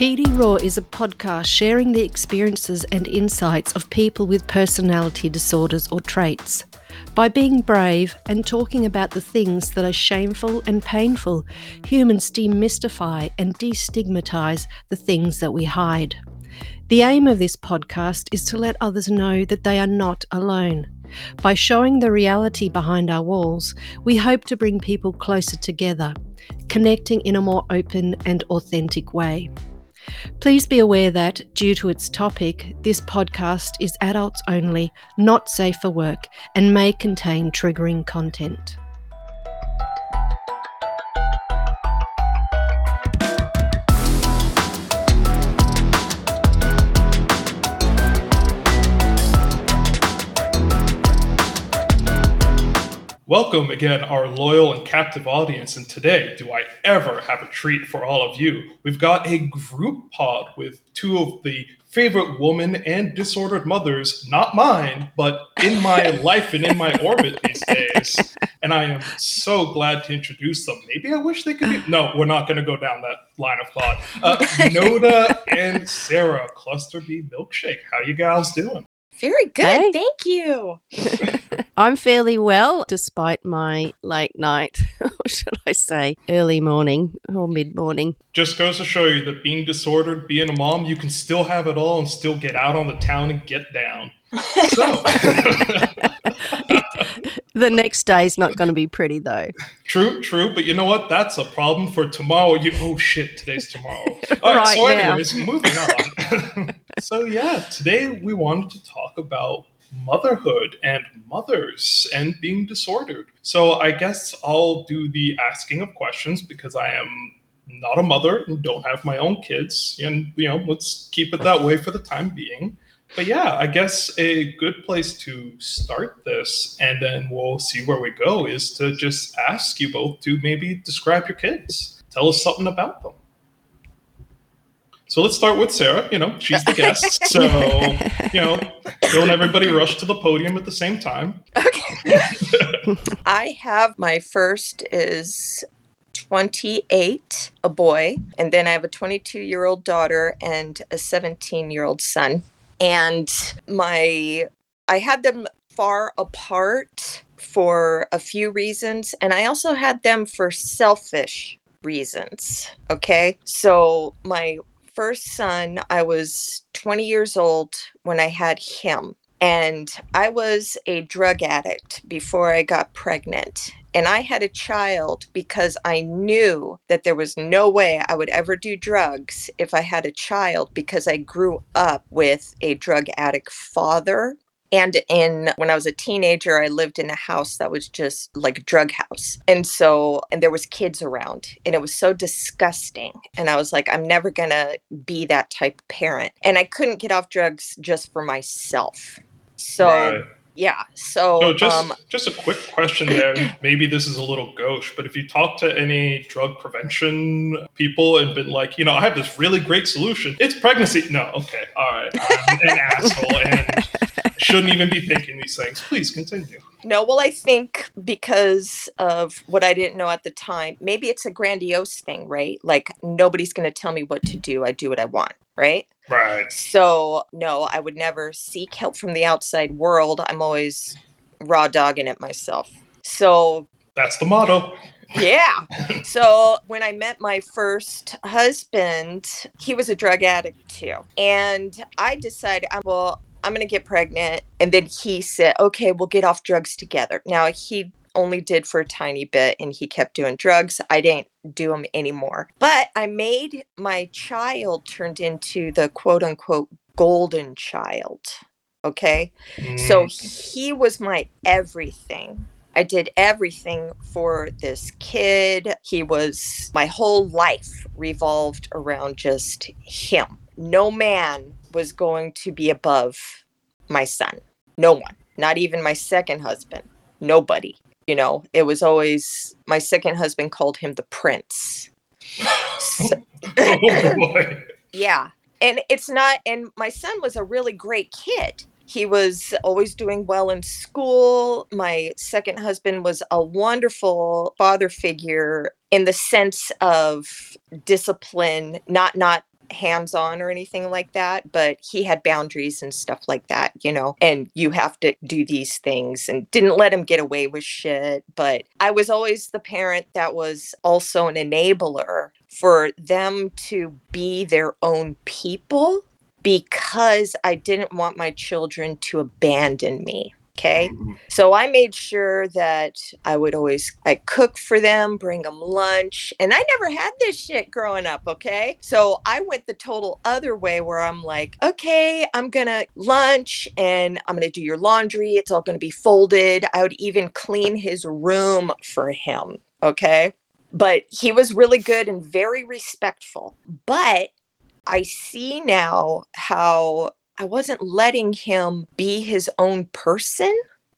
PD Raw is a podcast sharing the experiences and insights of people with personality disorders or traits. By being brave and talking about the things that are shameful and painful, humans demystify and destigmatize the things that we hide. The aim of this podcast is to let others know that they are not alone. By showing the reality behind our walls, we hope to bring people closer together, connecting in a more open and authentic way. Please be aware that, due to its topic, this podcast is adults only, not safe for work, and may contain triggering content. Welcome again, our loyal and captive audience. And today, do I ever have a treat for all of you? We've got a group pod with two of the favorite woman and disordered mothers, not mine, but in my life and in my orbit these days. And I am so glad to introduce them. Maybe I wish they could be. No, we're not going to go down that line of thought. Uh, Nota and Sarah, Cluster B Milkshake. How you guys doing? Very good. Hey. Thank you. I'm fairly well despite my late night, or should I say, early morning or mid morning. Just goes to show you that being disordered, being a mom, you can still have it all and still get out on the town and get down. So. The next day is not going to be pretty though. True, true. But you know what? That's a problem for tomorrow. You oh shit, today's tomorrow. All right, right so anyways, moving on. so yeah, today we wanted to talk about motherhood and mothers and being disordered. So I guess I'll do the asking of questions because I am not a mother and don't have my own kids. And you know, let's keep it that way for the time being but yeah, I guess a good place to start this, and then we'll see where we go, is to just ask you both to maybe describe your kids. Tell us something about them. So let's start with Sarah. You know, she's the guest. So, you know, don't everybody rush to the podium at the same time. Okay. I have my first is 28, a boy, and then I have a 22 year old daughter and a 17 year old son and my I had them far apart for a few reasons and I also had them for selfish reasons. Okay? So my first son, I was 20 years old when I had him. And I was a drug addict before I got pregnant. And I had a child because I knew that there was no way I would ever do drugs if I had a child because I grew up with a drug addict father. And in when I was a teenager, I lived in a house that was just like a drug house. And so, and there was kids around and it was so disgusting. And I was like, I'm never going to be that type of parent. And I couldn't get off drugs just for myself. So, right yeah so, so just um, just a quick question there. Maybe this is a little gauche but if you talk to any drug prevention people and been like you know i have this really great solution. It's pregnancy. No okay all right. I'm an asshole and shouldn't even be thinking these things. Please continue. No well i think because of what i didn't know at the time maybe it's a grandiose thing right? Like nobody's going to tell me what to do. I do what i want right Right. So, no, I would never seek help from the outside world. I'm always raw dogging it myself. So, that's the motto. Yeah. so, when I met my first husband, he was a drug addict too. And I decided, I well, I'm going to get pregnant. And then he said, okay, we'll get off drugs together. Now, he only did for a tiny bit and he kept doing drugs. I didn't do them anymore. But I made my child turned into the quote unquote golden child. Okay. Mm. So he was my everything. I did everything for this kid. He was my whole life revolved around just him. No man was going to be above my son. No one, not even my second husband. Nobody you know it was always my second husband called him the prince. So, oh yeah. And it's not and my son was a really great kid. He was always doing well in school. My second husband was a wonderful father figure in the sense of discipline not not hands on or anything like that, but he had boundaries and stuff like that, you know, and you have to do these things and didn't let him get away with shit. But I was always the parent that was also an enabler for them to be their own people because I didn't want my children to abandon me. Okay. Mm-hmm. So I made sure that I would always I cook for them, bring them lunch, and I never had this shit growing up, okay? So I went the total other way where I'm like, "Okay, I'm going to lunch and I'm going to do your laundry. It's all going to be folded. I would even clean his room for him, okay? But he was really good and very respectful. But I see now how I wasn't letting him be his own person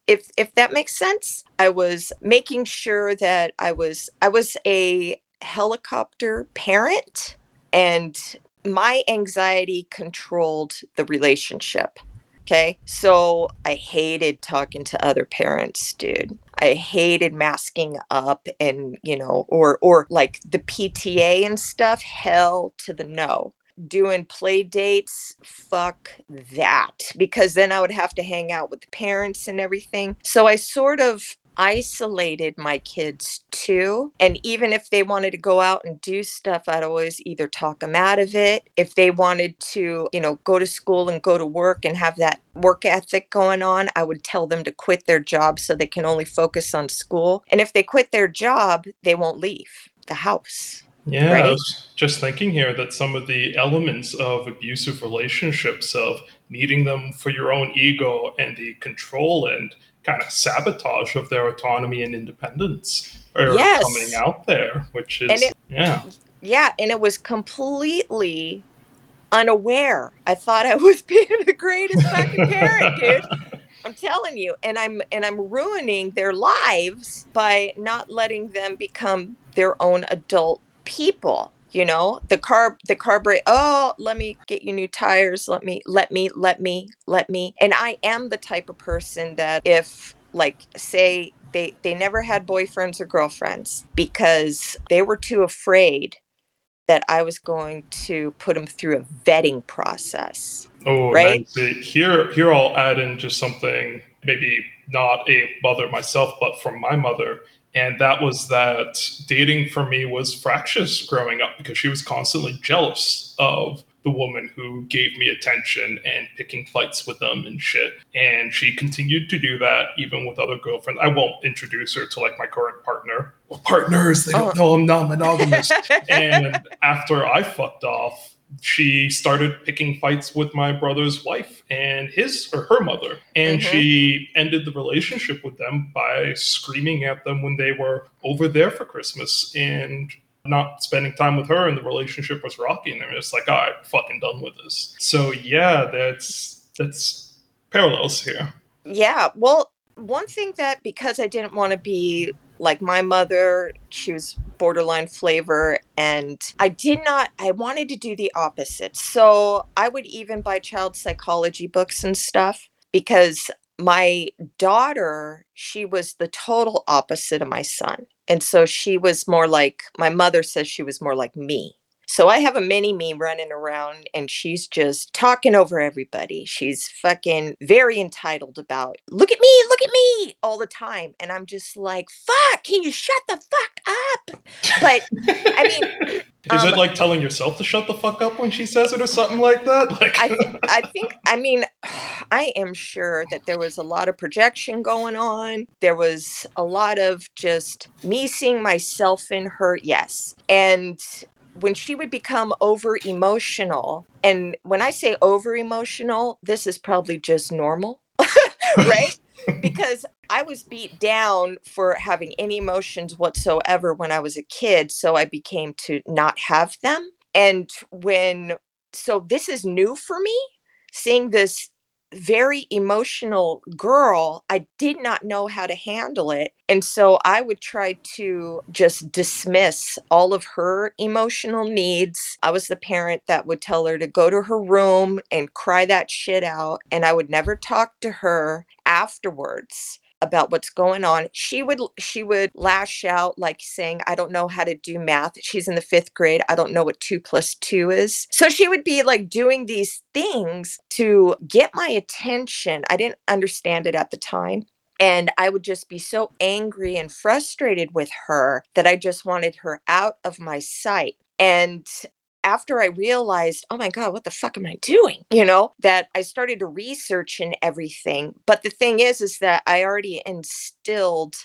if if that makes sense. I was making sure that I was I was a helicopter parent and my anxiety controlled the relationship. Okay. So I hated talking to other parents, dude. I hated masking up and, you know, or or like the PTA and stuff, hell to the no doing play dates, fuck that. Because then I would have to hang out with the parents and everything. So I sort of isolated my kids too. And even if they wanted to go out and do stuff, I'd always either talk them out of it. If they wanted to, you know, go to school and go to work and have that work ethic going on, I would tell them to quit their job so they can only focus on school. And if they quit their job, they won't leave the house. Yeah, right? I was just thinking here that some of the elements of abusive relationships, of needing them for your own ego and the control and kind of sabotage of their autonomy and independence are yes. coming out there, which is, it, yeah. Yeah, and it was completely unaware. I thought I was being the greatest fucking parent, dude. I'm telling you, and I'm and I'm ruining their lives by not letting them become their own adult people you know? The car the car brake oh let me get you new tires let me let me let me let me. And i am the type of person that if like say they they never had boyfriends or girlfriends because they were too afraid that i was going to put them through a vetting process oh right? here here i'll add in just something maybe not a mother myself but from my mother and that was that dating for me was fractious growing up because she was constantly jealous of the woman who gave me attention and picking fights with them and shit. And she continued to do that even with other girlfriends. I won't introduce her to like my current partner. Well, partners, they don't oh. know I'm not monogamous. and after I fucked off, she started picking fights with my brother's wife and his or her mother. And mm-hmm. she ended the relationship with them by screaming at them when they were over there for christmas and not spending time with her and the relationship was rocky and they're just like all right fucking done with this. So yeah that's that's parallels here. Yeah well one thing that because i didn't want to be like my mother she was borderline flavor and i did not i wanted to do the opposite. So i would even buy child psychology books and stuff because my daughter she was the total opposite of my son. And so she was more like my mother says she was more like me so I have a mini me running around and she's just talking over everybody. She's fucking very entitled about, look at me, look at me all the time. And I'm just like, fuck, can you shut the fuck up? But I mean, is um, it like telling yourself to shut the fuck up when she says it or something like that? Like I, th- I think, I mean, I am sure that there was a lot of projection going on. There was a lot of just me seeing myself in her. Yes. And when she would become over emotional, and when I say over emotional, this is probably just normal, right? because I was beat down for having any emotions whatsoever when I was a kid. So I became to not have them. And when, so this is new for me, seeing this very emotional girl. I did not know how to handle it. And so I would try to just dismiss all of her emotional needs. I was the parent that would tell her to go to her room and cry that shit out. And I would never talk to her afterwards about what's going on. She would she would lash out like saying i don't know how to do math. She's in the fifth grade. I don't know what two plus two is. So she would be like doing these things to get my attention. I didn't understand it at the time and I would just be so angry and frustrated with her that I just wanted her out of my sight. And after I realized, oh my God, what the fuck am I doing? You know, that I started to research and everything. But the thing is, is that I already instilled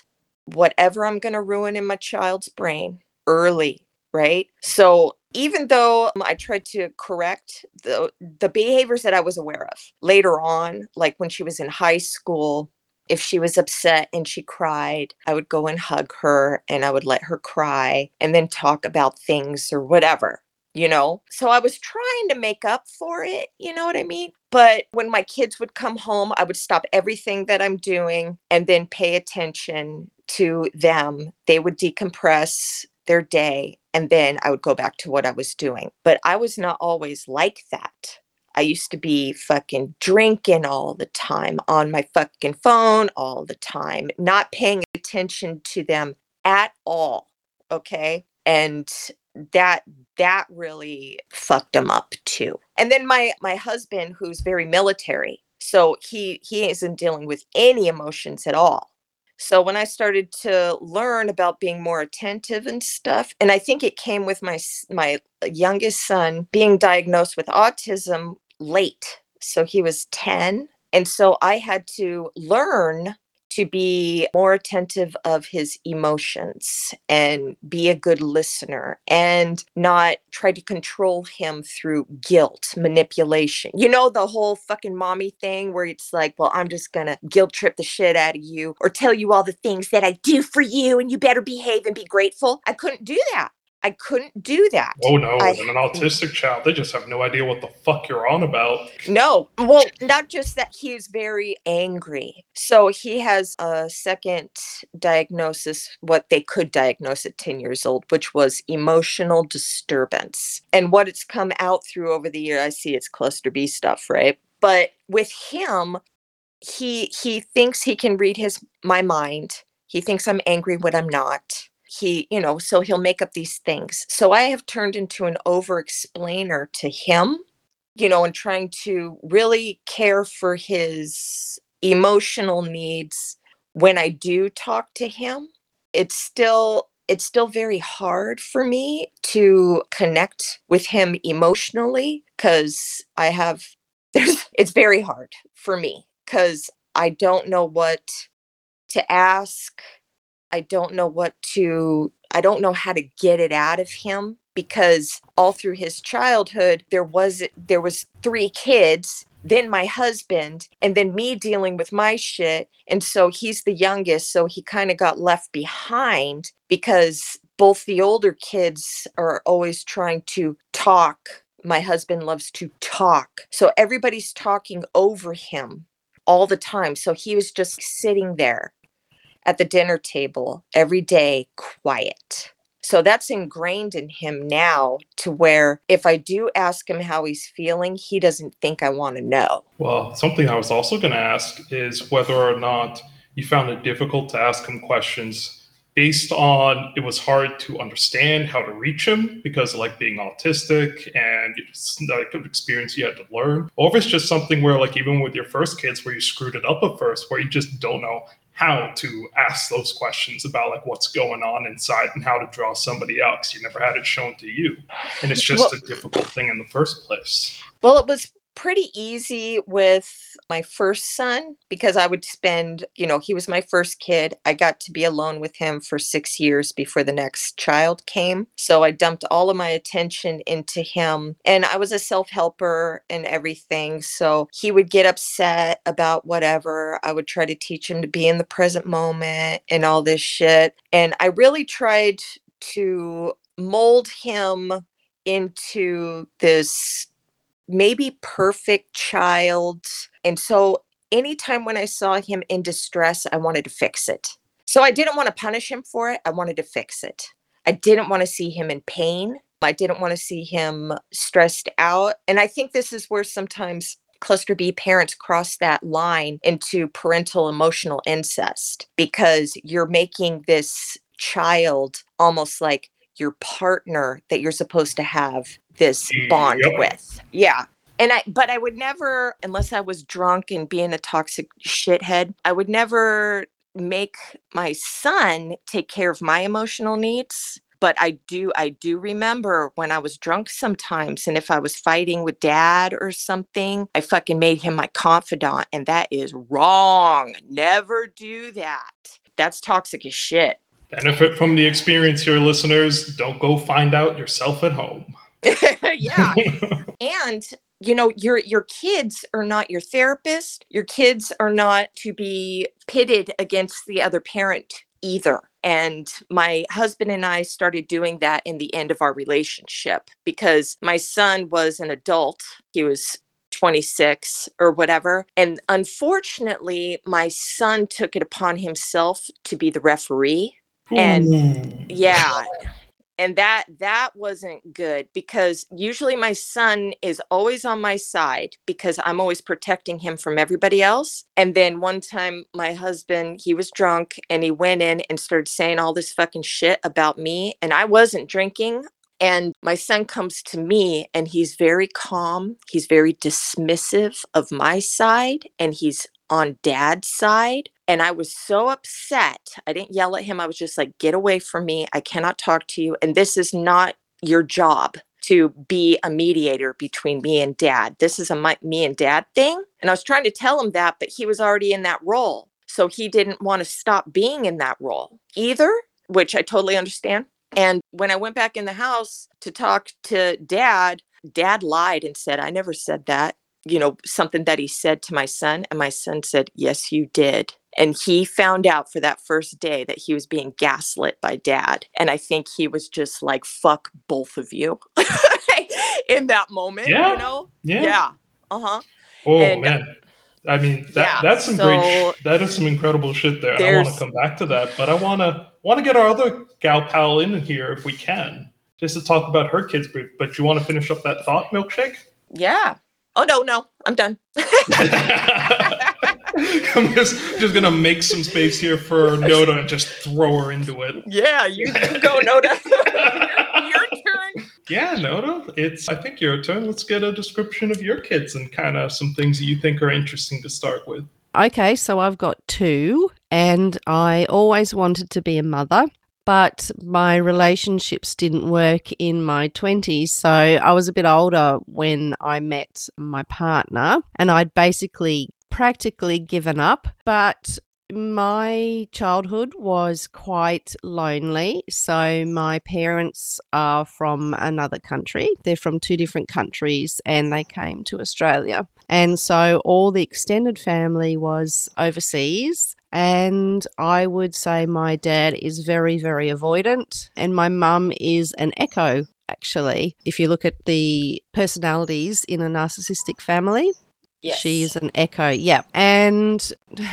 whatever I'm going to ruin in my child's brain early, right? So even though I tried to correct the the behaviors that I was aware of later on, like when she was in high school, if she was upset and she cried, I would go and hug her and I would let her cry and then talk about things or whatever you know? So I was trying to make up for it, you know what I mean? But when my kids would come home, I would stop everything that I'm doing and then pay attention to them. They would decompress their day and then I would go back to what I was doing. But I was not always like that. I used to be fucking drinking all the time on my fucking phone all the time, not paying attention to them at all. Okay. And that that really fucked him up too. And then my my husband who's very military, so he he isn't dealing with any emotions at all. So when I started to learn about being more attentive and stuff, and I think it came with my my youngest son being diagnosed with autism late. So he was 10, and so I had to learn to be more attentive of his emotions and be a good listener and not try to control him through guilt, manipulation. You know, the whole fucking mommy thing where it's like, well, I'm just gonna guilt trip the shit out of you or tell you all the things that I do for you and you better behave and be grateful. I couldn't do that. I couldn't do that. Oh no, I, and an autistic child, they just have no idea what the fuck you're on about. No, well, not just that he's very angry. So he has a second diagnosis, what they could diagnose at 10 years old, which was emotional disturbance. And what it's come out through over the year, I see it's cluster B stuff, right? But with him, he he thinks he can read his my mind. He thinks I'm angry when I'm not he you know so he'll make up these things. So i have turned into an over explainer to him you know and trying to really care for his emotional needs when i do talk to him. It's still it's still very hard for me to connect with him emotionally because i have there's it's very hard for me because i don't know what to ask I don't know what to, I don't know how to get it out of him because all through his childhood there was there was three kids then my husband and then me dealing with my shit and so he's the youngest so he kind of got left behind because both the older kids are always trying to talk. My husband loves to talk so everybody's talking over him all the time so he was just sitting there at the dinner table every day quiet. So that's ingrained in him now to where if I do ask him how he's feeling, he doesn't think I want to know. Well, something I was also going to ask is whether or not you found it difficult to ask him questions based on it was hard to understand how to reach him because of like being autistic and it's like an experience you had to learn or if it's just something where like even with your first kids where you screwed it up at first where you just don't know how to ask those questions about like what's going on inside and how to draw somebody out because you never had it shown to you. And it's just well, a difficult thing in the first place. Well it was pretty easy with my first son because I would spend, you know, he was my first kid. I got to be alone with him for six years before the next child came. So I dumped all of my attention into him. And I was a self helper and everything. So he would get upset about whatever. I would try to teach him to be in the present moment and all this shit. And I really tried to mold him into this maybe perfect child. And so anytime when I saw him in distress, I wanted to fix it. So I didn't want to punish him for it. I wanted to fix it. I didn't want to see him in pain. I didn't want to see him stressed out. And I think this is where sometimes cluster B parents cross that line into parental emotional incest because you're making this child almost like your partner that you're supposed to have this mm, bond yep. with. Yeah. And I, but I would never, unless I was drunk and being a toxic shithead, I would never make my son take care of my emotional needs but i do i do remember when i was drunk sometimes and if i was fighting with dad or something i fucking made him my confidant and that is wrong never do that that's toxic as shit benefit from the experience here listeners don't go find out yourself at home yeah and you know your your kids are not your therapist your kids are not to be pitted against the other parent either and my husband and I started doing that in the end of our relationship because my son was an adult. He was 26 or whatever. And unfortunately, my son took it upon himself to be the referee. Oh, and yeah, and that that wasn't good because usually my son is always on my side because i'm always protecting him from everybody else. And then one time my husband he was drunk and he went in and started saying all this fucking shit about me and i wasn't drinking. And my son comes to me and he's very calm he's very dismissive of my side and he's on dad's side. And I was so upset. I didn't yell at him. I was just like, get away from me. I cannot talk to you. And this is not your job to be a mediator between me and dad. This is a my, me and dad thing. And I was trying to tell him that, but he was already in that role. So he didn't want to stop being in that role either, which I totally understand. And when I went back in the house to talk to dad, dad lied and said, I never said that you know, something that he said to my son. And my son said, Yes, you did. And he found out for that first day that he was being gaslit by dad. And I think he was just like, fuck both of you in that moment. Yeah. You know? Yeah. Yeah. Uh huh. Oh, and, uh, man. I mean that yeah, that's some so great sh- that is some incredible shit there. I want to come back to that, but I want to want to get our other gal pal in here if we can, just to talk about her kids. But, but you want to finish up that thought, milkshake? Yeah, Oh no, no, I'm done. I'm just just gonna make some space here for Nota and just throw her into it. Yeah, you, you go, Nota. your turn. Yeah, Nota, it's I think your turn. Let's get a description of your kids and kind of some things that you think are interesting to start with. Okay, so I've got two, and I always wanted to be a mother but my relationships didn't work in my 20s. So I was a bit older when I met my partner, and I'd basically practically given up. But my childhood was quite lonely. So, my parents are from another country. They're from two different countries and they came to Australia. And so, all the extended family was overseas. And I would say my dad is very, very avoidant, and my mum is an echo, actually. If you look at the personalities in a narcissistic family, Yes. She is an echo. Yeah. And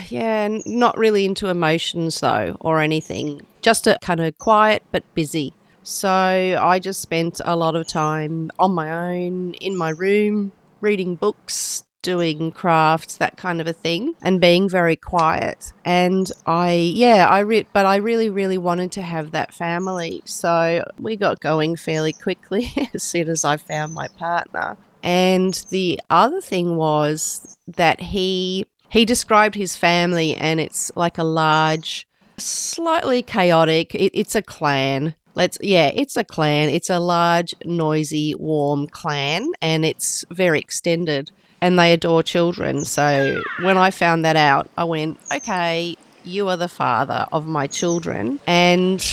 yeah, not really into emotions though or anything. Just a kind of quiet but busy. So I just spent a lot of time on my own in my room reading books, doing crafts, that kind of a thing, and being very quiet. And I, yeah, I, re- but I really, really wanted to have that family. So we got going fairly quickly as soon as I found my partner. And the other thing was that he he described his family, and it's like a large, slightly chaotic. It, it's a clan. Let's yeah, it's a clan. It's a large, noisy, warm clan, and it's very extended and they adore children. So when I found that out, I went, okay, you are the father of my children. And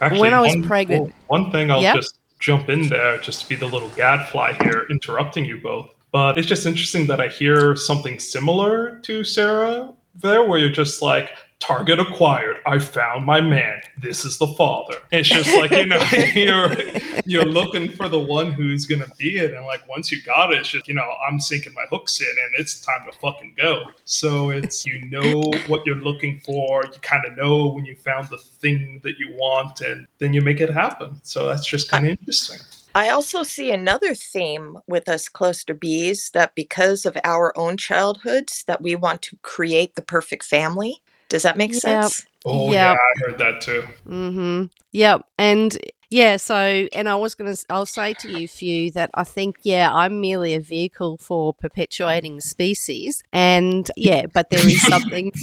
Actually, when I was one, pregnant, one thing I'll yep. just jump in there, just to be the little gadfly here, interrupting you both. But it's just interesting that I hear something similar to Sarah there, where you're just like, target acquired. I found my man. This is the father. It's just like, you know, you're you're looking for the one who's gonna be it. And like once you got it, it's just, you know, I'm sinking my hooks in and it's time to fucking go. So it's you know what you're looking for, you kind of know when you found the thing that you want, and then you make it happen. So that's just kind of interesting. I also see another theme with us cluster Bs that because of our own childhoods that we want to create the perfect family. Does that make sense? Oh yeah, I heard that too. Mm-hmm. Yep. And yeah, so and I was gonna I'll say to you, Few, that I think, yeah, I'm merely a vehicle for perpetuating species. And yeah, but there is something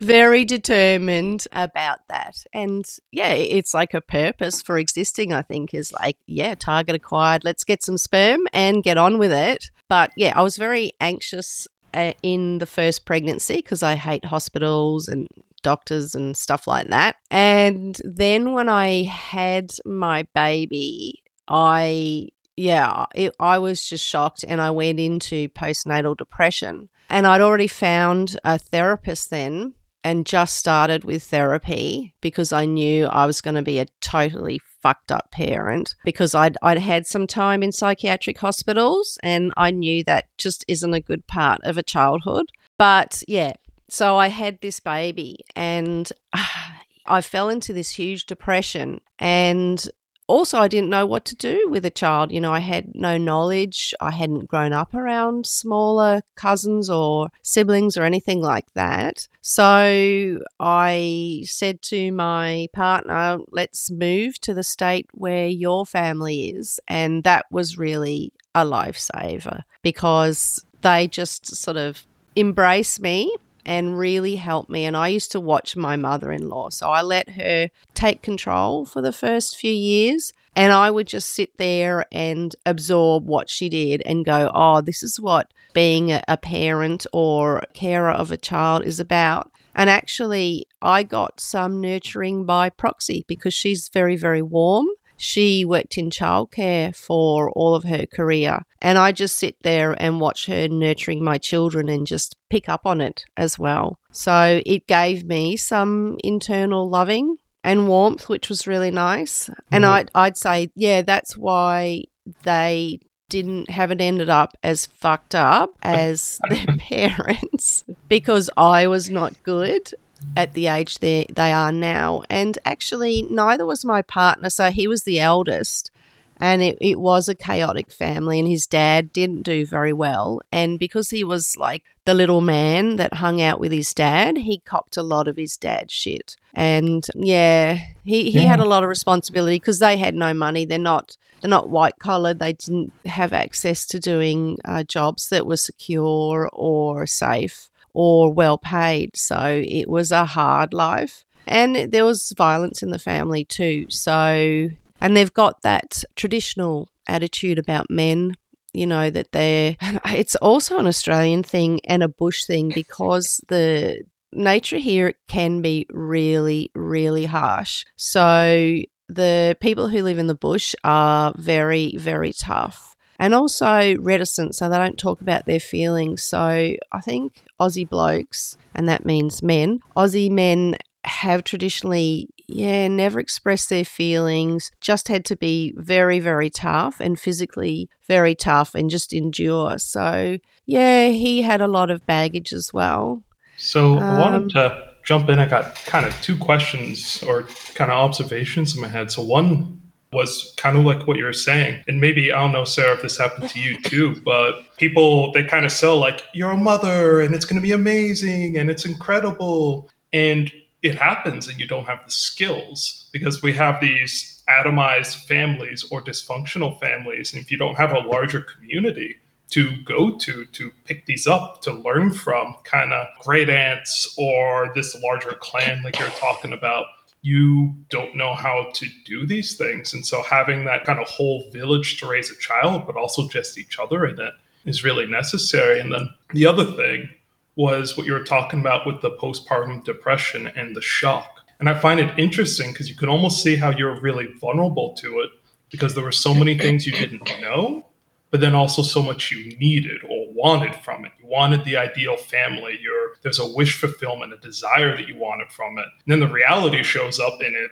very determined about that. And yeah, it's like a purpose for existing, I think, is like, yeah, target acquired, let's get some sperm and get on with it. But yeah, I was very anxious uh, in the first pregnancy because I hate hospitals and doctors and stuff like that. And then when I had my baby, I yeah, it, I was just shocked and I went into postnatal depression. And I'd already found a therapist then and just started with therapy because I knew I was going to be a totally fucked up parent because I'd I'd had some time in psychiatric hospitals and I knew that just isn't a good part of a childhood. But yeah, so I had this baby and uh, I fell into this huge depression and also I didn't know what to do with a child. You know, I had no knowledge. I hadn't grown up around smaller cousins or siblings or anything like that. So I said to my partner, let's move to the state where your family is. And that was really a lifesaver because they just sort of embrace me and really helped me. And I used to watch my mother in law. So I let her take control for the first few years. And I would just sit there and absorb what she did and go, oh, this is what being a, parent or carer of a child is about. And actually, I got some nurturing by proxy because she's very, very warm she worked in childcare for all of her career. And I just sit there and watch her nurturing my children and just pick up on it as well. So it gave me some internal loving and warmth, which was really nice. And mm-hmm. I'd, I'd say, yeah, that's why they didn't haven't ended up as fucked up as their parents because I was not good at the age they they are now. And actually, neither was my partner. So he was the eldest, and it, it was a chaotic family. And his dad didn't do very well. And because he was like the little man that hung out with his dad, he copped a lot of his dad's shit. And yeah, he he yeah. had a lot of responsibility because they had no money. They're not they're not white collared. They didn't have access to doing uh, jobs that were secure or safe or well paid. So it was a hard life. And there was violence in the family too. So, and they've got that traditional attitude about men, you know, that they're, it's also an Australian thing and a bush thing because the nature here can be really, really harsh. So the people who live in the bush are very, very tough and also reticent, so they don't talk about their feelings. So I think Aussie blokes, and that means men, Aussie men have traditionally, yeah, never expressed their feelings, just had to be very, very tough and physically very tough and just endure. So, yeah, he had a lot of baggage as well. So I wanted um, to jump in. I got kind of two questions or kind of observations in my head. So, one was kind of like what you were saying. And maybe, I don't know, Sarah, if this happened to you too, but people, they kind of sell like, you're a mother and it's going to be amazing and it's incredible. And it happens and you don't have the skills because we have these atomized families or dysfunctional families. And if you don't have a larger community, to go to to pick these up to learn from kind of great aunts or this larger clan like you're talking about you don't know how to do these things. And so having that kind of whole village to raise a child, but also just each other in it is really necessary. And then the other thing was what you were talking about with the postpartum depression and the shock. And I find it interesting because you can almost see how you're really vulnerable to it because there were so many things you didn't know, but then also so much you needed or wanted from it. You wanted the ideal family. You're, there's a wish fulfillment, a desire that you wanted from it. And then the reality shows up in it.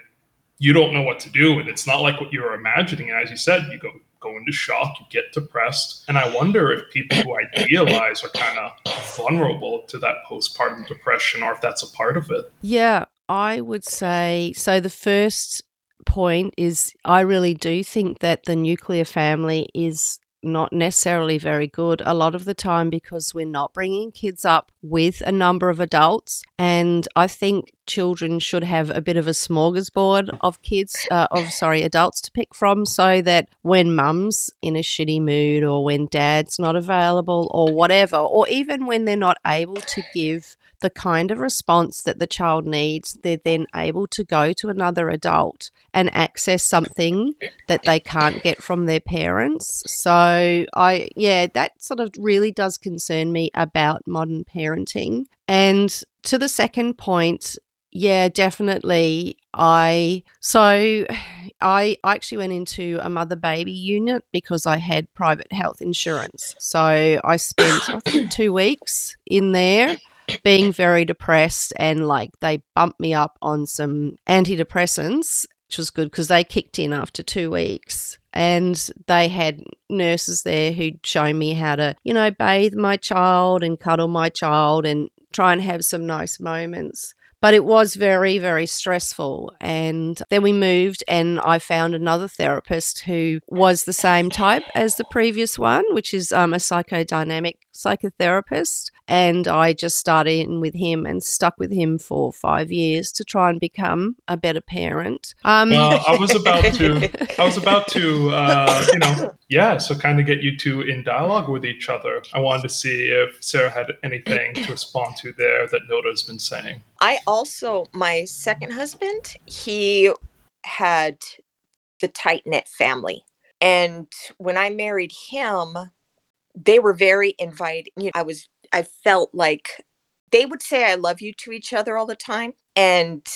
You don't know what to do. And it's not like what you were imagining. And as you said, you go go into shock, you get depressed. And I wonder if people who idealize are kind of vulnerable to that postpartum depression or if that's a part of it. Yeah, I would say so. The first point is I really do think that the nuclear family is not necessarily very good a lot of the time because we're not bringing kids up with a number of adults. And I think children should have a bit of a smorgasbord of kids, uh, of sorry, adults to pick from so that when mum's in a shitty mood or when dad's not available or whatever, or even when they're not able to give the kind of response that the child needs, they're then able to go to another adult and access something that they can't get from their parents. So, I, yeah, that sort of really does concern me about modern parenting. And to the second point, yeah, definitely. I so I actually went into a mother baby unit because I had private health insurance. So I spent 2 weeks in there being very depressed and like they bumped me up on some antidepressants which was good because they kicked in after two weeks. And they had nurses there who'd show me how to you know bathe my child and cuddle my child and try and have some nice moments. But it was very very stressful. And then we moved and i found another therapist who was the same type as the previous one which is um, a psychodynamic psychotherapist and I just started in with him and stuck with him for five years to try and become a better parent. Um, well, I was about to, I was about to, uh, you know, yeah, so kind of get you two in dialogue with each other. I wanted to see if Sarah had anything to respond to there that Nota's been saying. I also, my second husband, he had the tight knit family. And when I married him, they were very inviting. You know, I was I felt like they would say I love you to each other all the time. And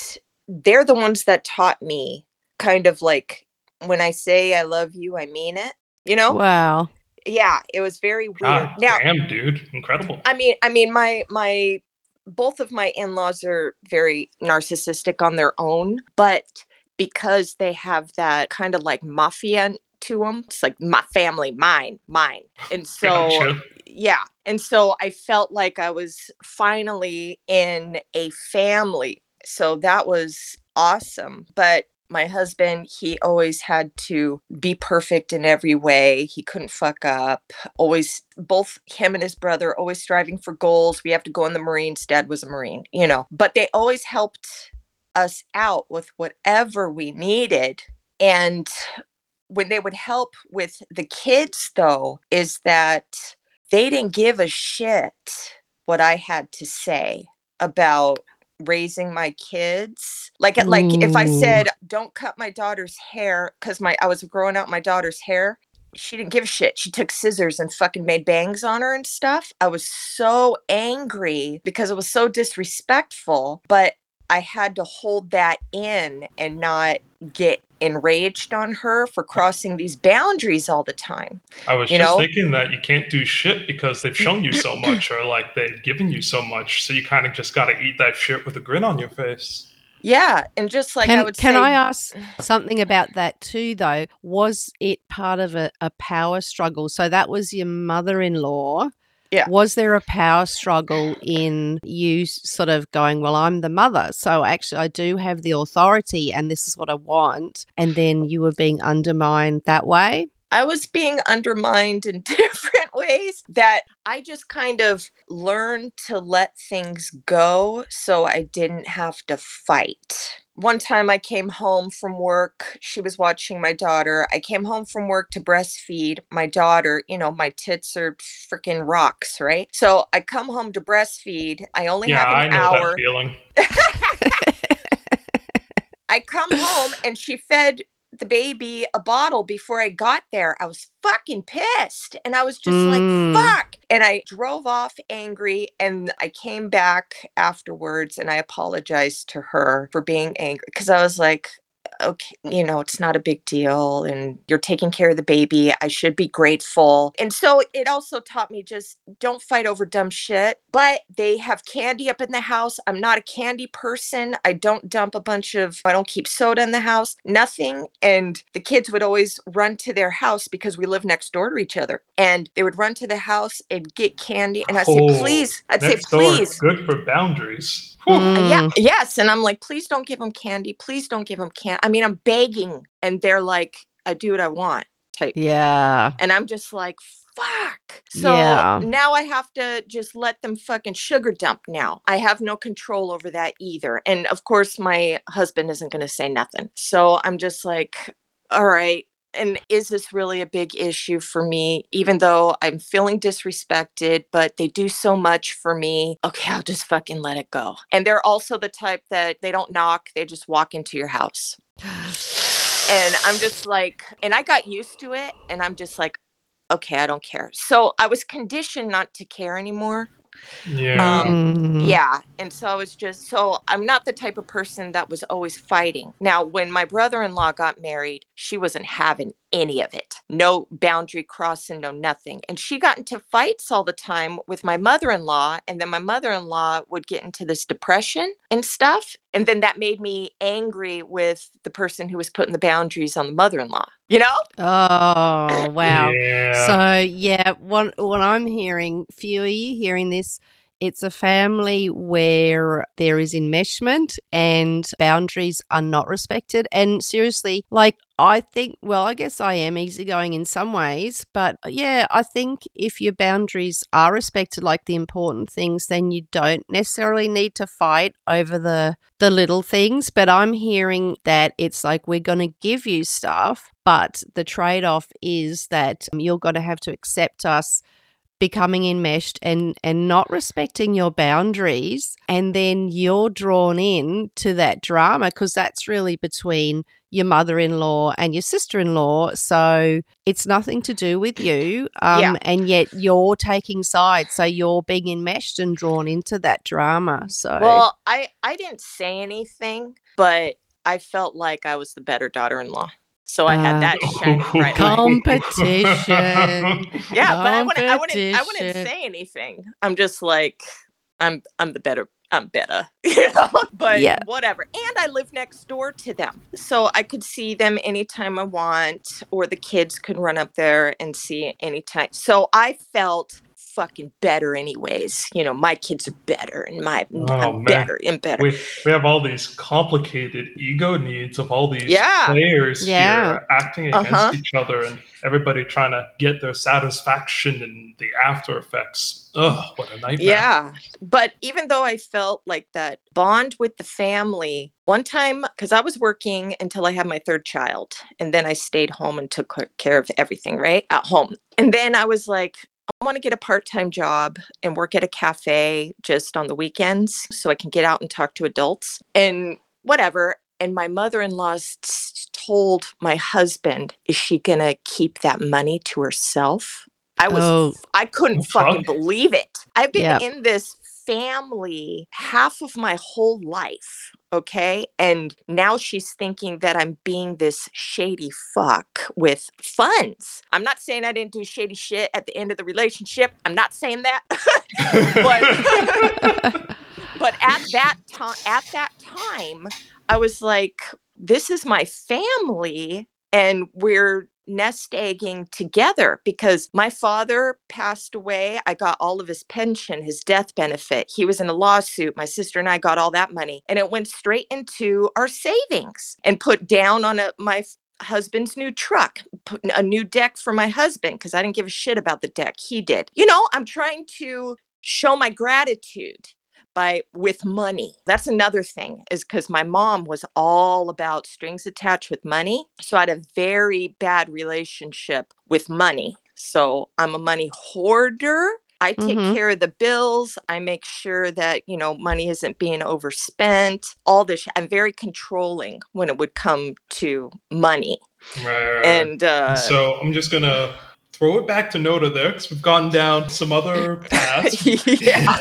they're the ones that taught me kind of like when I say I love you, I mean it. You know? Wow. Yeah, it was very weird. God, now, damn, dude, incredible. I mean, I mean, my my both of my in-laws are very narcissistic on their own, but because they have that kind of like mafia to them. It's like my family, mine, mine. And so, gotcha. yeah. And so I felt like I was finally in a family. So that was awesome. But my husband, he always had to be perfect in every way. He couldn't fuck up. Always, both him and his brother, always striving for goals. We have to go in the Marines. Dad was a Marine, you know, but they always helped us out with whatever we needed. And when they would help with the kids though is that they didn't give a shit what I had to say about raising my kids. Like Ooh. like if i said don't cut my daughter's hair because my i was growing out my daughter's hair she didn't give a shit. She took scissors and fucking made bangs on her and stuff. I was so angry because it was so disrespectful but i had to hold that in and not get enraged on her for crossing these boundaries all the time. I was you just know? thinking that you can't do shit because they've shown you so much or like they've given you so much. So you kind of just got to eat that shit with a grin on your face. Yeah, and just like can, I would can say, I ask something about that too? Though, was it part of a, a power struggle? So that was your mother-in-law yeah. Was there a power struggle in you sort of going, well, I'm the mother, so actually I do have the authority and this is what I want, and then you were being undermined that way? I was being undermined in different ways that I just kind of learned to let things go so I didn't have to fight one time I came home from work. She was watching my daughter. I came home from work to breastfeed my daughter. You know, my tits are freaking rocks, right? So I come home to breastfeed. I only yeah, have an I know hour. That feeling. I come home and she fed the baby a bottle before I got there. I was fucking pissed. And I was just mm. like, fuck. And I drove off angry. And I came back afterwards and I apologized to her for being angry because I was like, okay, you know, it's not a big deal and you're taking care of the baby. I should be grateful. And so it also taught me just don't fight over dumb shit. But they have candy up in the house. I'm not a candy person. I don't dump a bunch of, I don't keep soda in the house, nothing. And the kids would always run to their house because we live next door to each other. And they would run to the house and get candy. And I'd say, oh, please, I'd say, please. Good for boundaries. Mm. Yeah, yes. And I'm like, please don't give them candy. Please don't give them candy. I mean, I'm begging, and they're like, I do what I want type. Yeah. And I'm just like, fuck. So Yeah. now I have to just let them fucking sugar dump now. I have no control over that either. And of course, my husband isn't going to say nothing. So I'm just like, all right. And is this really a big issue for me? Even though I'm feeling disrespected, but they do so much for me. Okay, I'll just fucking let it go. And they're also the type that they don't knock, they just walk into your house. And I'm just like, and I got used to it. And I'm just like, okay, I don't care. So I was conditioned not to care anymore. Yeah. Um, Mm. Yeah. And so I was just, so I'm not the type of person that was always fighting. Now, when my brother in law got married, she wasn't having any of it. No boundary crossing, no nothing. And she got into fights all the time with my mother in law. And then my mother in law would get into this depression and stuff. And then that made me angry with the person who was putting the boundaries on the mother in law, you know? Oh, wow. Yeah. So yeah, what what I'm hearing, few are you hearing this? It's a family where there is enmeshment and boundaries are not respected. And seriously, like I think, well, I guess I am easygoing in some ways, but uh, yeah, I think if your boundaries are respected, like the important things, then you don't necessarily need to fight over the the little things. But I'm hearing that it's like we're going to give you stuff, but the trade off is that you're going to have to accept us becoming enmeshed and and not respecting your boundaries and then you're drawn in to that drama because that's really between your mother-in-law and your sister-in-law so it's nothing to do with you um, Yeah. and yet you're taking sides so you're being enmeshed and drawn into that drama so Well, I I didn't say anything, but I felt like I was the better daughter-in-law. So I had uh, that shining bright light. Competition. Yeah, but I wouldn't I wouldn't I wouldn't say anything. I'm just like I'm I'm the better I'm better. You know? But Yeah. whatever. And I live next door to them. So I could see them anytime I want or the kids could run up there and see anytime. So I felt fucking better anyways. You know, my kids are better and my Oh, I'm man. better and better. we, we have all these complicated ego needs of all these Yeah. players Yeah. here acting against Uh-huh. each other and everybody trying to get their satisfaction and the after effects. Ugh, what a nightmare. Yeah. But even though I felt like that bond with the family, one time, because I was working until I had my third child, and then I stayed home and took care of everything, right? At home. And then I was like, I want to get a part time job and work at a cafe just on the weekends so I can get out and talk to adults and whatever. And my mother in law told my husband, Is she going to keep that money to herself? I was Oh. I couldn't fuck. fucking believe it. I've been Yep. in this family half of my whole life. Okay. And now she's thinking that I'm being this shady fuck with funds. I'm not saying I didn't do shady shit at the end of the relationship. I'm not saying that. but but at that time at that time i was like this is my family and we're nest egging together because my father passed away i got all of his pension his death benefit. He was in a lawsuit. My sister and i got all that money and it went straight into our savings and put down on a, my husband's new truck a new deck for my husband because i didn't give a shit about the deck. He did. You know i'm trying to show my gratitude by with money. That's another thing is because my mom was all about strings attached with money. So I had a very bad relationship with money. So I'm a money hoarder. I take Mhm. care of the bills. I make sure that, you know, money isn't being overspent. All this. I'm very controlling when it would come to money. Right, right, right. And uh so I'm just gonna throw it back to Nota there because we've gone down some other paths. yeah.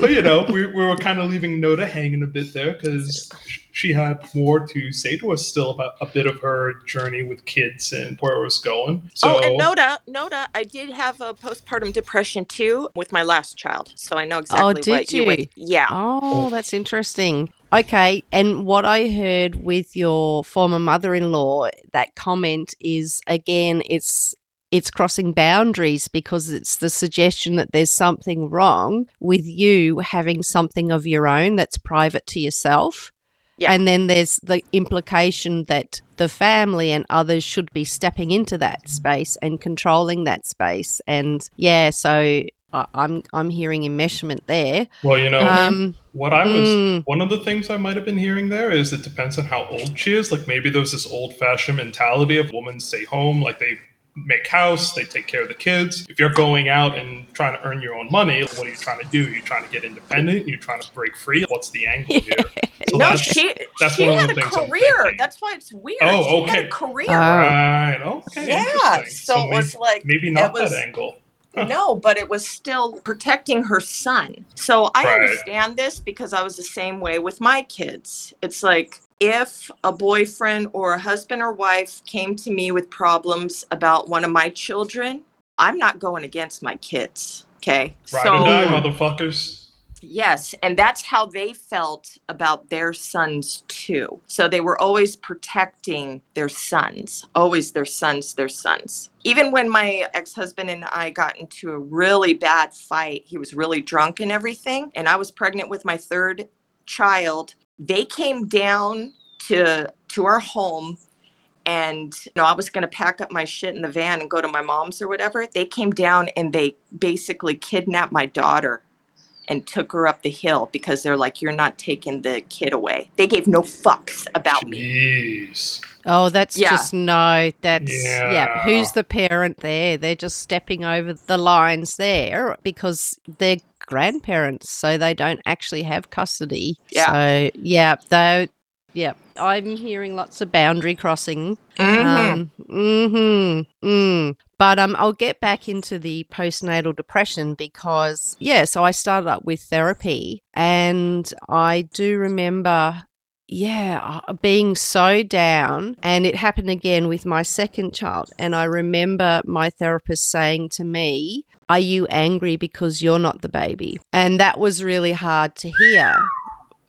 but you know, we, we were kind of leaving Nota hanging a bit there because she had more to say to us still about a bit of her journey with kids and where it was going. So oh, and Nota, Nota, I did have a postpartum depression too with my last child, so I know oh, exactly Oh, did what you. would- you? yeah. Oh, that's interesting. Okay. And what I heard with your former mother in law, that comment is again, it's it's crossing boundaries because it's the suggestion that there's something wrong with you having something of your own that's private to yourself. Yeah. And then there's the implication that the family and others should be stepping into that space and controlling that space. And yeah, so I'm I'm hearing enmeshment there. Well, you know, um, what I was mm. one of the things I might have been hearing there is it depends on how old she is. Like maybe there's this old fashioned mentality of women stay home, like they make house, they take care of the kids. If you're going out and trying to earn your own money, what are you trying to do? You're trying to get independent. You're trying to break free. What's the angle here? So no, that's, she that's she had a career. That's why it's weird. Oh, okay. She had a career. Right. Okay. Yeah. So, so, it was maybe, like maybe not was, that angle. no, but it was still protecting her son. So I right. understand this because I was the same way with my kids. It's like if a boyfriend or a husband or wife came to me with problems about one of my children, I'm not going against my kids. Okay. Ride so, die, motherfuckers. Yes, and that's how they felt about their sons too. So they were always protecting their sons, always their sons, their sons. Even when my ex husband and I got into a really bad fight, he was really drunk and everything, and I was pregnant with my third child. They came down to to our home and you know i was going to pack up my shit in the van and go to my mom's or whatever they came down and they basically kidnapped my daughter and took her up the hill because they're like, you're not taking the kid away. They gave no fucks about Jeez. me. Oh, that's yeah. just no. That's yeah. yeah. Who's the parent there? They're just stepping over the lines there because they're grandparents, so they don't actually have custody. Yeah. So yeah, though. Yeah, I'm hearing lots of boundary crossing. Mm-hmm. Um, mm-hmm. Mm. But um, I'll get back into the postnatal depression because, yeah, so I started up with therapy and I do remember, yeah, uh, being so down. And it happened again with my second child. And I remember my therapist saying to me, Are you angry because you're not the baby? And that was really hard to hear.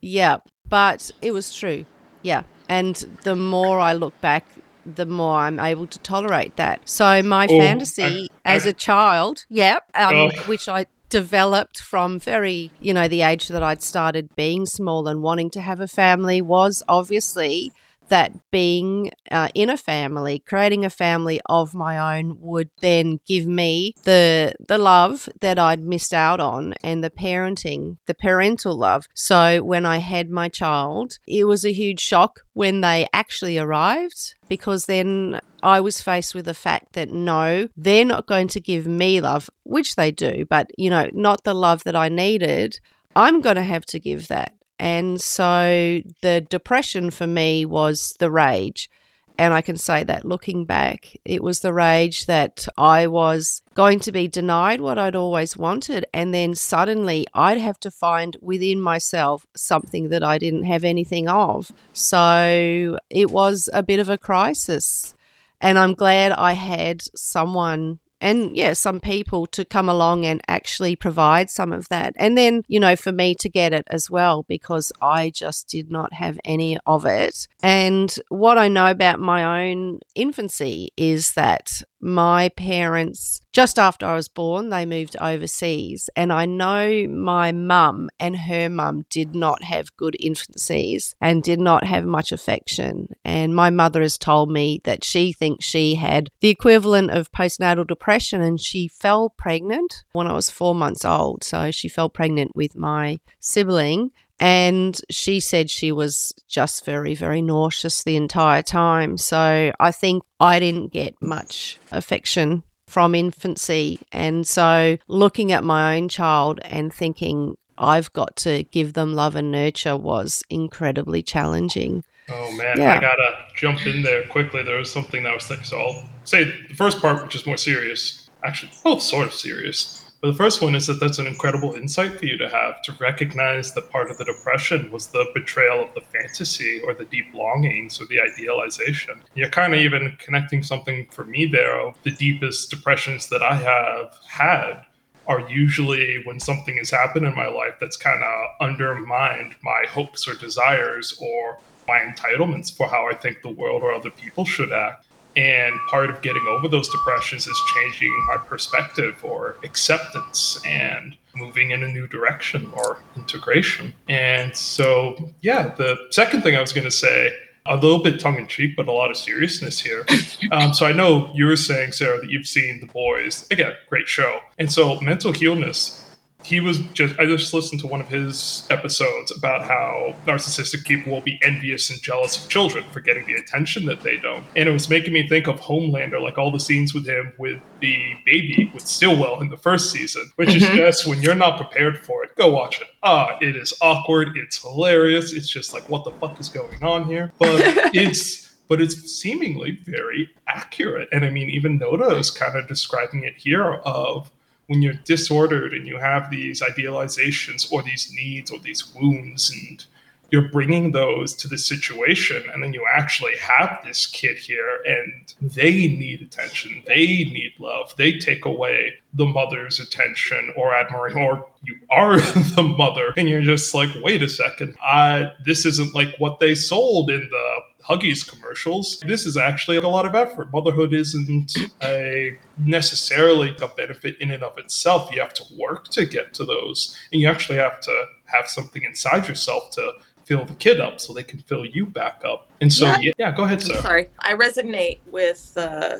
Yeah, but it was true. Yeah. And the more I look back, the more I'm able to tolerate that. So my oh, fantasy I, I, as a child, yeah, um, oh. which I developed from very, you know, the age that I'd started being small and wanting to have a family was obviously that being uh, in a family, creating a family of my own, would then give me the the love that I'd missed out on and the parenting, the parental love. So when I had my child, it was a huge shock when they actually arrived because then I was faced with the fact that no, they're not going to give me love, which they do, but you know, not the love that I needed. I'm going to have to give that. And so the depression for me was the rage. And I can say that looking back, it was the rage that I was going to be denied what I'd always wanted. And then suddenly I'd have to find within myself something that I didn't have anything of. So it was a bit of a crisis. And I'm glad I had someone and yeah, some people to come along and actually provide some of that. And then, you know, for me to get it as well, because I just did not have any of it. And what I know about my own infancy is that my parents, just after I was born, they moved overseas. And I know my mum and her mum did not have good infancies and did not have much affection. And my mother has told me that she thinks she had the equivalent of postnatal depression and she fell pregnant when I was four months old. So she fell pregnant with my sibling and she said she was just very, very nauseous the entire time. So I think I didn't get much affection from infancy. And so looking at my own child and thinking I've got to give them love and nurture was incredibly challenging. Oh man, yeah. I gotta jump in there quickly. There was something that I was thinking. So I'll say the first part, which is more serious, actually both sort of serious. But the first one is that that's an incredible insight for you to have to recognize that part of the depression was the betrayal of the fantasy or the deep longings or the idealization. You're kind of even connecting something for me there of the deepest depressions that I have had are usually when something has happened in my life that's kind of undermined my hopes or desires or my entitlements for how I think the world or other people should act And part of getting over those depressions is changing my perspective or acceptance and moving in a new direction or integration. And so, yeah, the second thing I was going to say, a little bit tongue in cheek, but a lot of seriousness here. Um, so I know you were saying, Sarah, that you've seen The Boys. Again, great show. And so mental healness he was just i just listened to one of his episodes about how narcissistic people will be envious and jealous of children for getting the attention that they don't. And it was making me think of homelander like all the scenes with him with the baby with stillwell in the first season which mm-hmm. is just when you're not prepared for it go watch it. Ah it is awkward. It's hilarious. It's just like what the fuck is going on here? But it's but it's seemingly very accurate. And i mean even nota is kind of describing it here of when you're disordered and you have these idealizations or these needs or these wounds and you're bringing those to the situation and then you actually have this kid here and they need attention they need love they take away the mother's attention or admiration or you are the mother and you're just like wait a second. I this isn't like what they sold in the Huggies commercials. This is actually a lot of effort. Motherhood isn't a necessarily a benefit in and of itself. You have to work to get to those, and you actually have to have something inside yourself to fill the kid up so they can fill you back up. And so, yeah, yeah go ahead, sir. Sorry, I resonate with uh,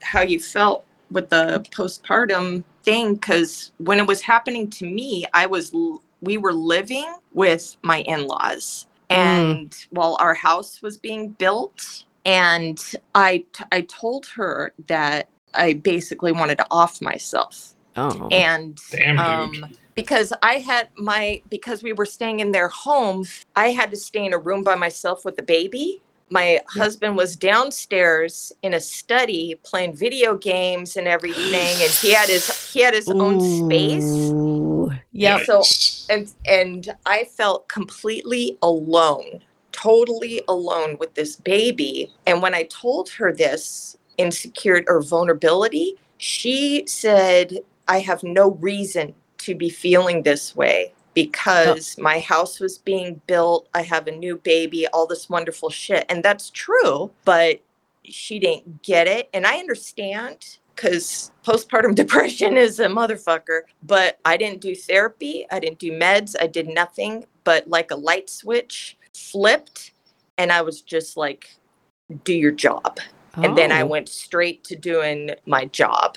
how you felt with the postpartum thing because when it was happening to me, I was we were living with my in-laws. And mm. while our house was being built and I, t- I told her that i basically wanted to off myself. Oh. And Damn, um, because i had my because we were staying in their home i had to stay in a room by myself with the baby my husband was downstairs in a study playing video games and everything and he had his he had his Ooh. own space. Yeah so and and i felt completely alone totally alone with this baby. And when i told her this insecurity or vulnerability she said i have no reason to be feeling this way because oh. my house was being built. I have a new baby, all this wonderful shit. And that's true, but she didn't get it. And I understand because postpartum depression is a motherfucker, but I didn't do therapy. I didn't do meds. I did nothing, but like a light switch flipped. And I was just like, do your job. Oh. And then I oh. went straight to doing my job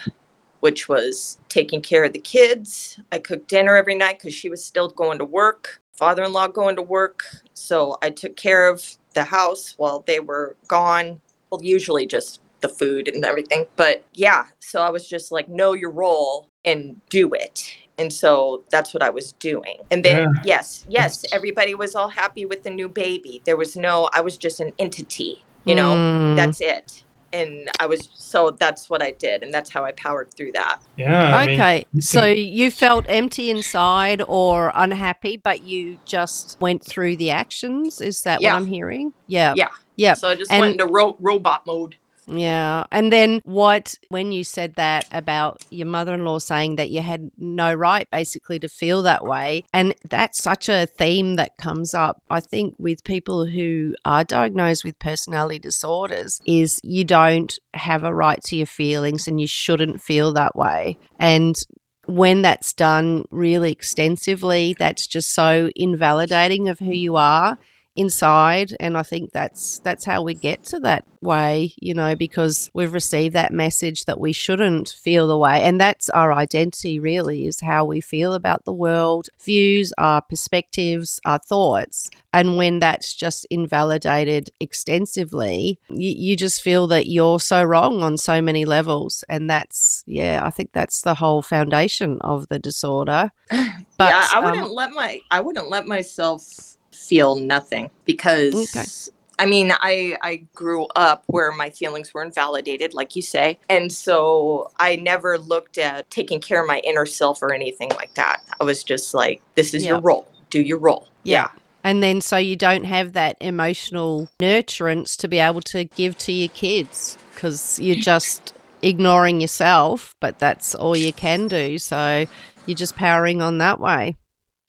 which was taking care of the kids. I cooked dinner every night because she was still going to work, father in law going to work. So I took care of the house while they were gone. Well, usually just the food and everything. But yeah, so I was just like, know your role and do it. And so that's what I was doing. And then, yeah. yes, yes, everybody was all happy with the new baby. There was no, I was just an entity, you know, mm. that's it and I was so that's what I did, and that's how I powered through that. Yeah. I okay. Mean, so you felt empty inside or unhappy, but you just went through the actions. Is that yeah. what I'm hearing? Yeah. Yeah. Yeah. So I just and, went into ro- robot mode. Yeah. And then what, when you said that about your mother in law saying that you had no right basically to feel that way, and that's such a theme that comes up, I think, with people who are diagnosed with personality disorders, is you don't have a right to your feelings and you shouldn't feel that way. And when that's done really extensively, that's just so invalidating of who you are inside and i think that's that's how we get to that way you know because we've received that message that we shouldn't feel the way and that's our identity really is how we feel about the world views our perspectives our thoughts and when that's just invalidated extensively you, you just feel that you're so wrong on so many levels and that's yeah i think that's the whole foundation of the disorder. But yeah, i wouldn't um, let my i wouldn't let myself feel nothing because okay. I mean, I I grew up where my feelings were invalidated, like you say, and so I never looked at taking care of my inner self or anything like that. I was just like, "This is your role. Do your role." Yeah. yeah. And then so you don't have that emotional nurturance to be able to give to your kids because you're just ignoring yourself, but that's all you can do. So you're just powering on that way.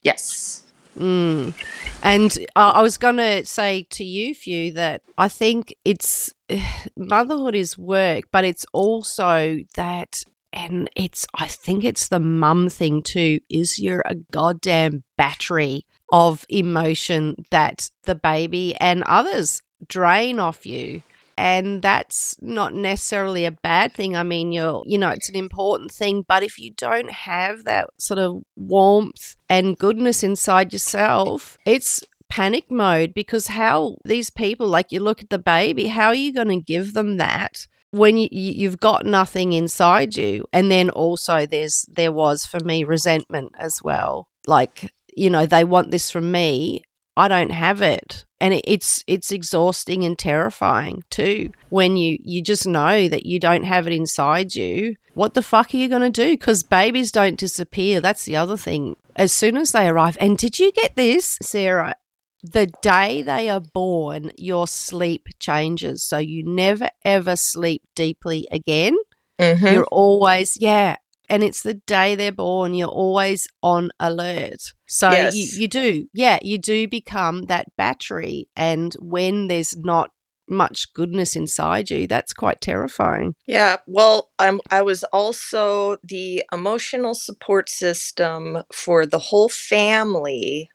Yes. Mm. And uh, I was going to say to you, Few, that I think it's motherhood is work, but it's also that, and it's, I think it's the mum thing too, is you're a goddamn battery of emotion that the baby and others drain off you and that's not necessarily a bad thing. I mean you're you know it's an important thing but if you don't have that sort of warmth and goodness inside yourself it's panic mode because how these people like you look at the baby how are you going to give them that when you, you've got nothing inside you? And then also there's there was for me resentment as well. Like you know they want this from me i don't have it. And it's it's exhausting and terrifying too when you you just know that you don't have it inside you. What the fuck are you going to do? Because babies don't disappear. That's the other thing. As soon as they arrive and did you get this sarah? The day they are born your sleep changes. So you never ever sleep deeply again. Mm-hmm. you're always yeah and it's the day they're born you're always on alert so yes. you, you do yeah you do become that battery and when there's not much goodness inside you that's quite terrifying yeah well i'm i was also the emotional support system for the whole family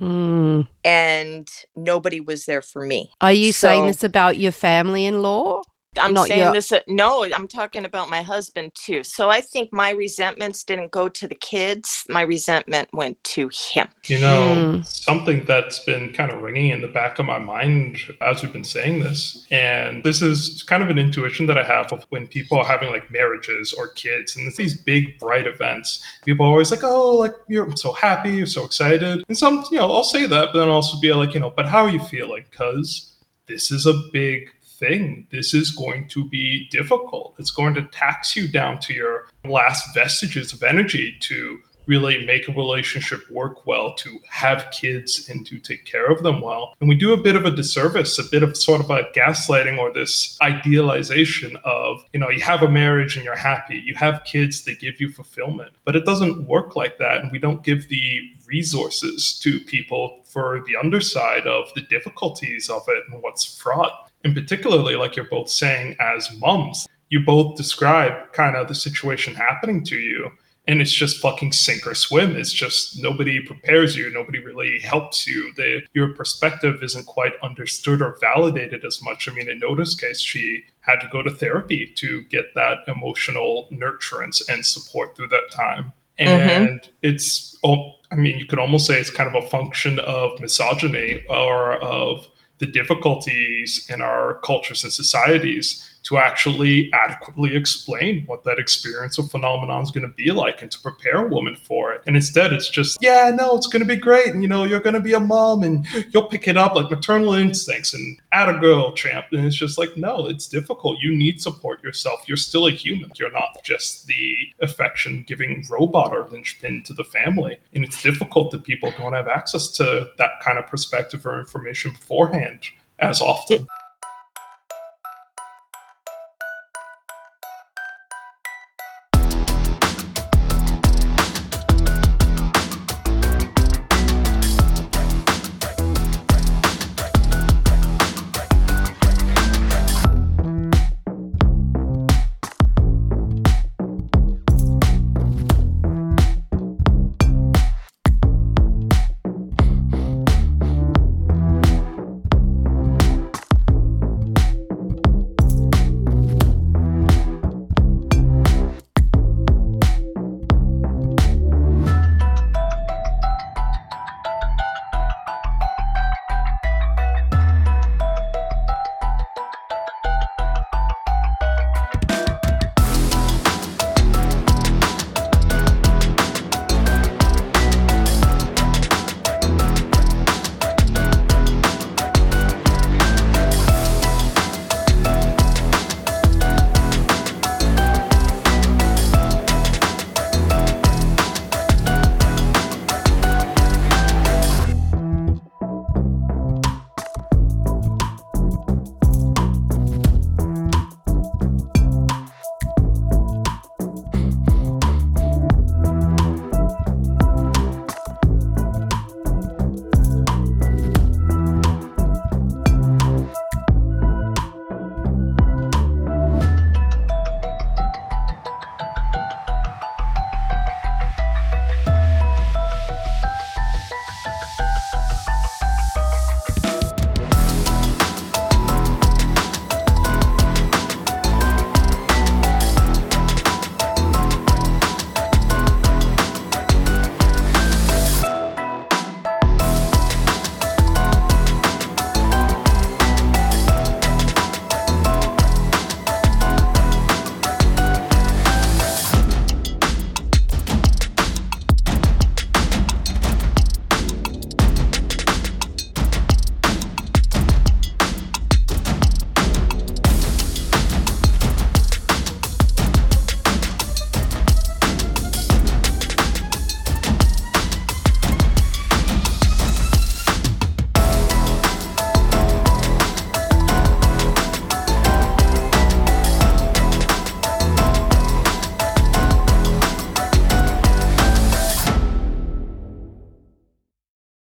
mm. and nobody was there for me are you so, saying this about your family-in-law I'm Not saying yet. this. Uh, no, I'm talking about my husband too. So I think my resentments didn't go to the kids. My resentment went to him. You know, mm. something that's been kind of ringing in the back of my mind as we've been saying this, and this is kind of an intuition that I have of when people are having like marriages or kids, and it's these big bright events. People are always like, "Oh, like you're so happy, you're so excited," and some, you know, I'll say that, but then I'll also be like, you know, but how are you feeling? Because this is a big thing. This is going to be difficult. It's going to tax you down to your last vestiges of energy to really make a relationship work well, to have kids and to take care of them well. And we do a bit of a disservice, a bit of sort of a gaslighting or this idealization of, you know, you have a marriage and you're happy, you have kids, they give you fulfillment. But it doesn't work like that. And we don't give the resources to people for the underside of the difficulties of it and what's fraught and particularly like you're both saying as moms you both describe kind of the situation happening to you and it's just fucking sink or swim it's just nobody prepares you nobody really helps you the, your perspective isn't quite understood or validated as much i mean in nota's case she had to go to therapy to get that emotional nurturance and support through that time mm-hmm. and mm-hmm. it's oh, i mean you could almost say it's kind of a function of misogyny or of the difficulties in our cultures and societies to actually adequately explain what that experience or phenomenon is going to be like and to prepare a woman for it. And instead, it's just, yeah, no, it's going to be great. And, you know, you're going to be a mom and you'll pick it up like maternal instincts and add a girl champ. And it's just like, no, it's difficult. You need support yourself. You're still a human. You're not just the affection giving robot or linchpin to the family. And it's difficult that people don't have access to that kind of perspective or information beforehand as often.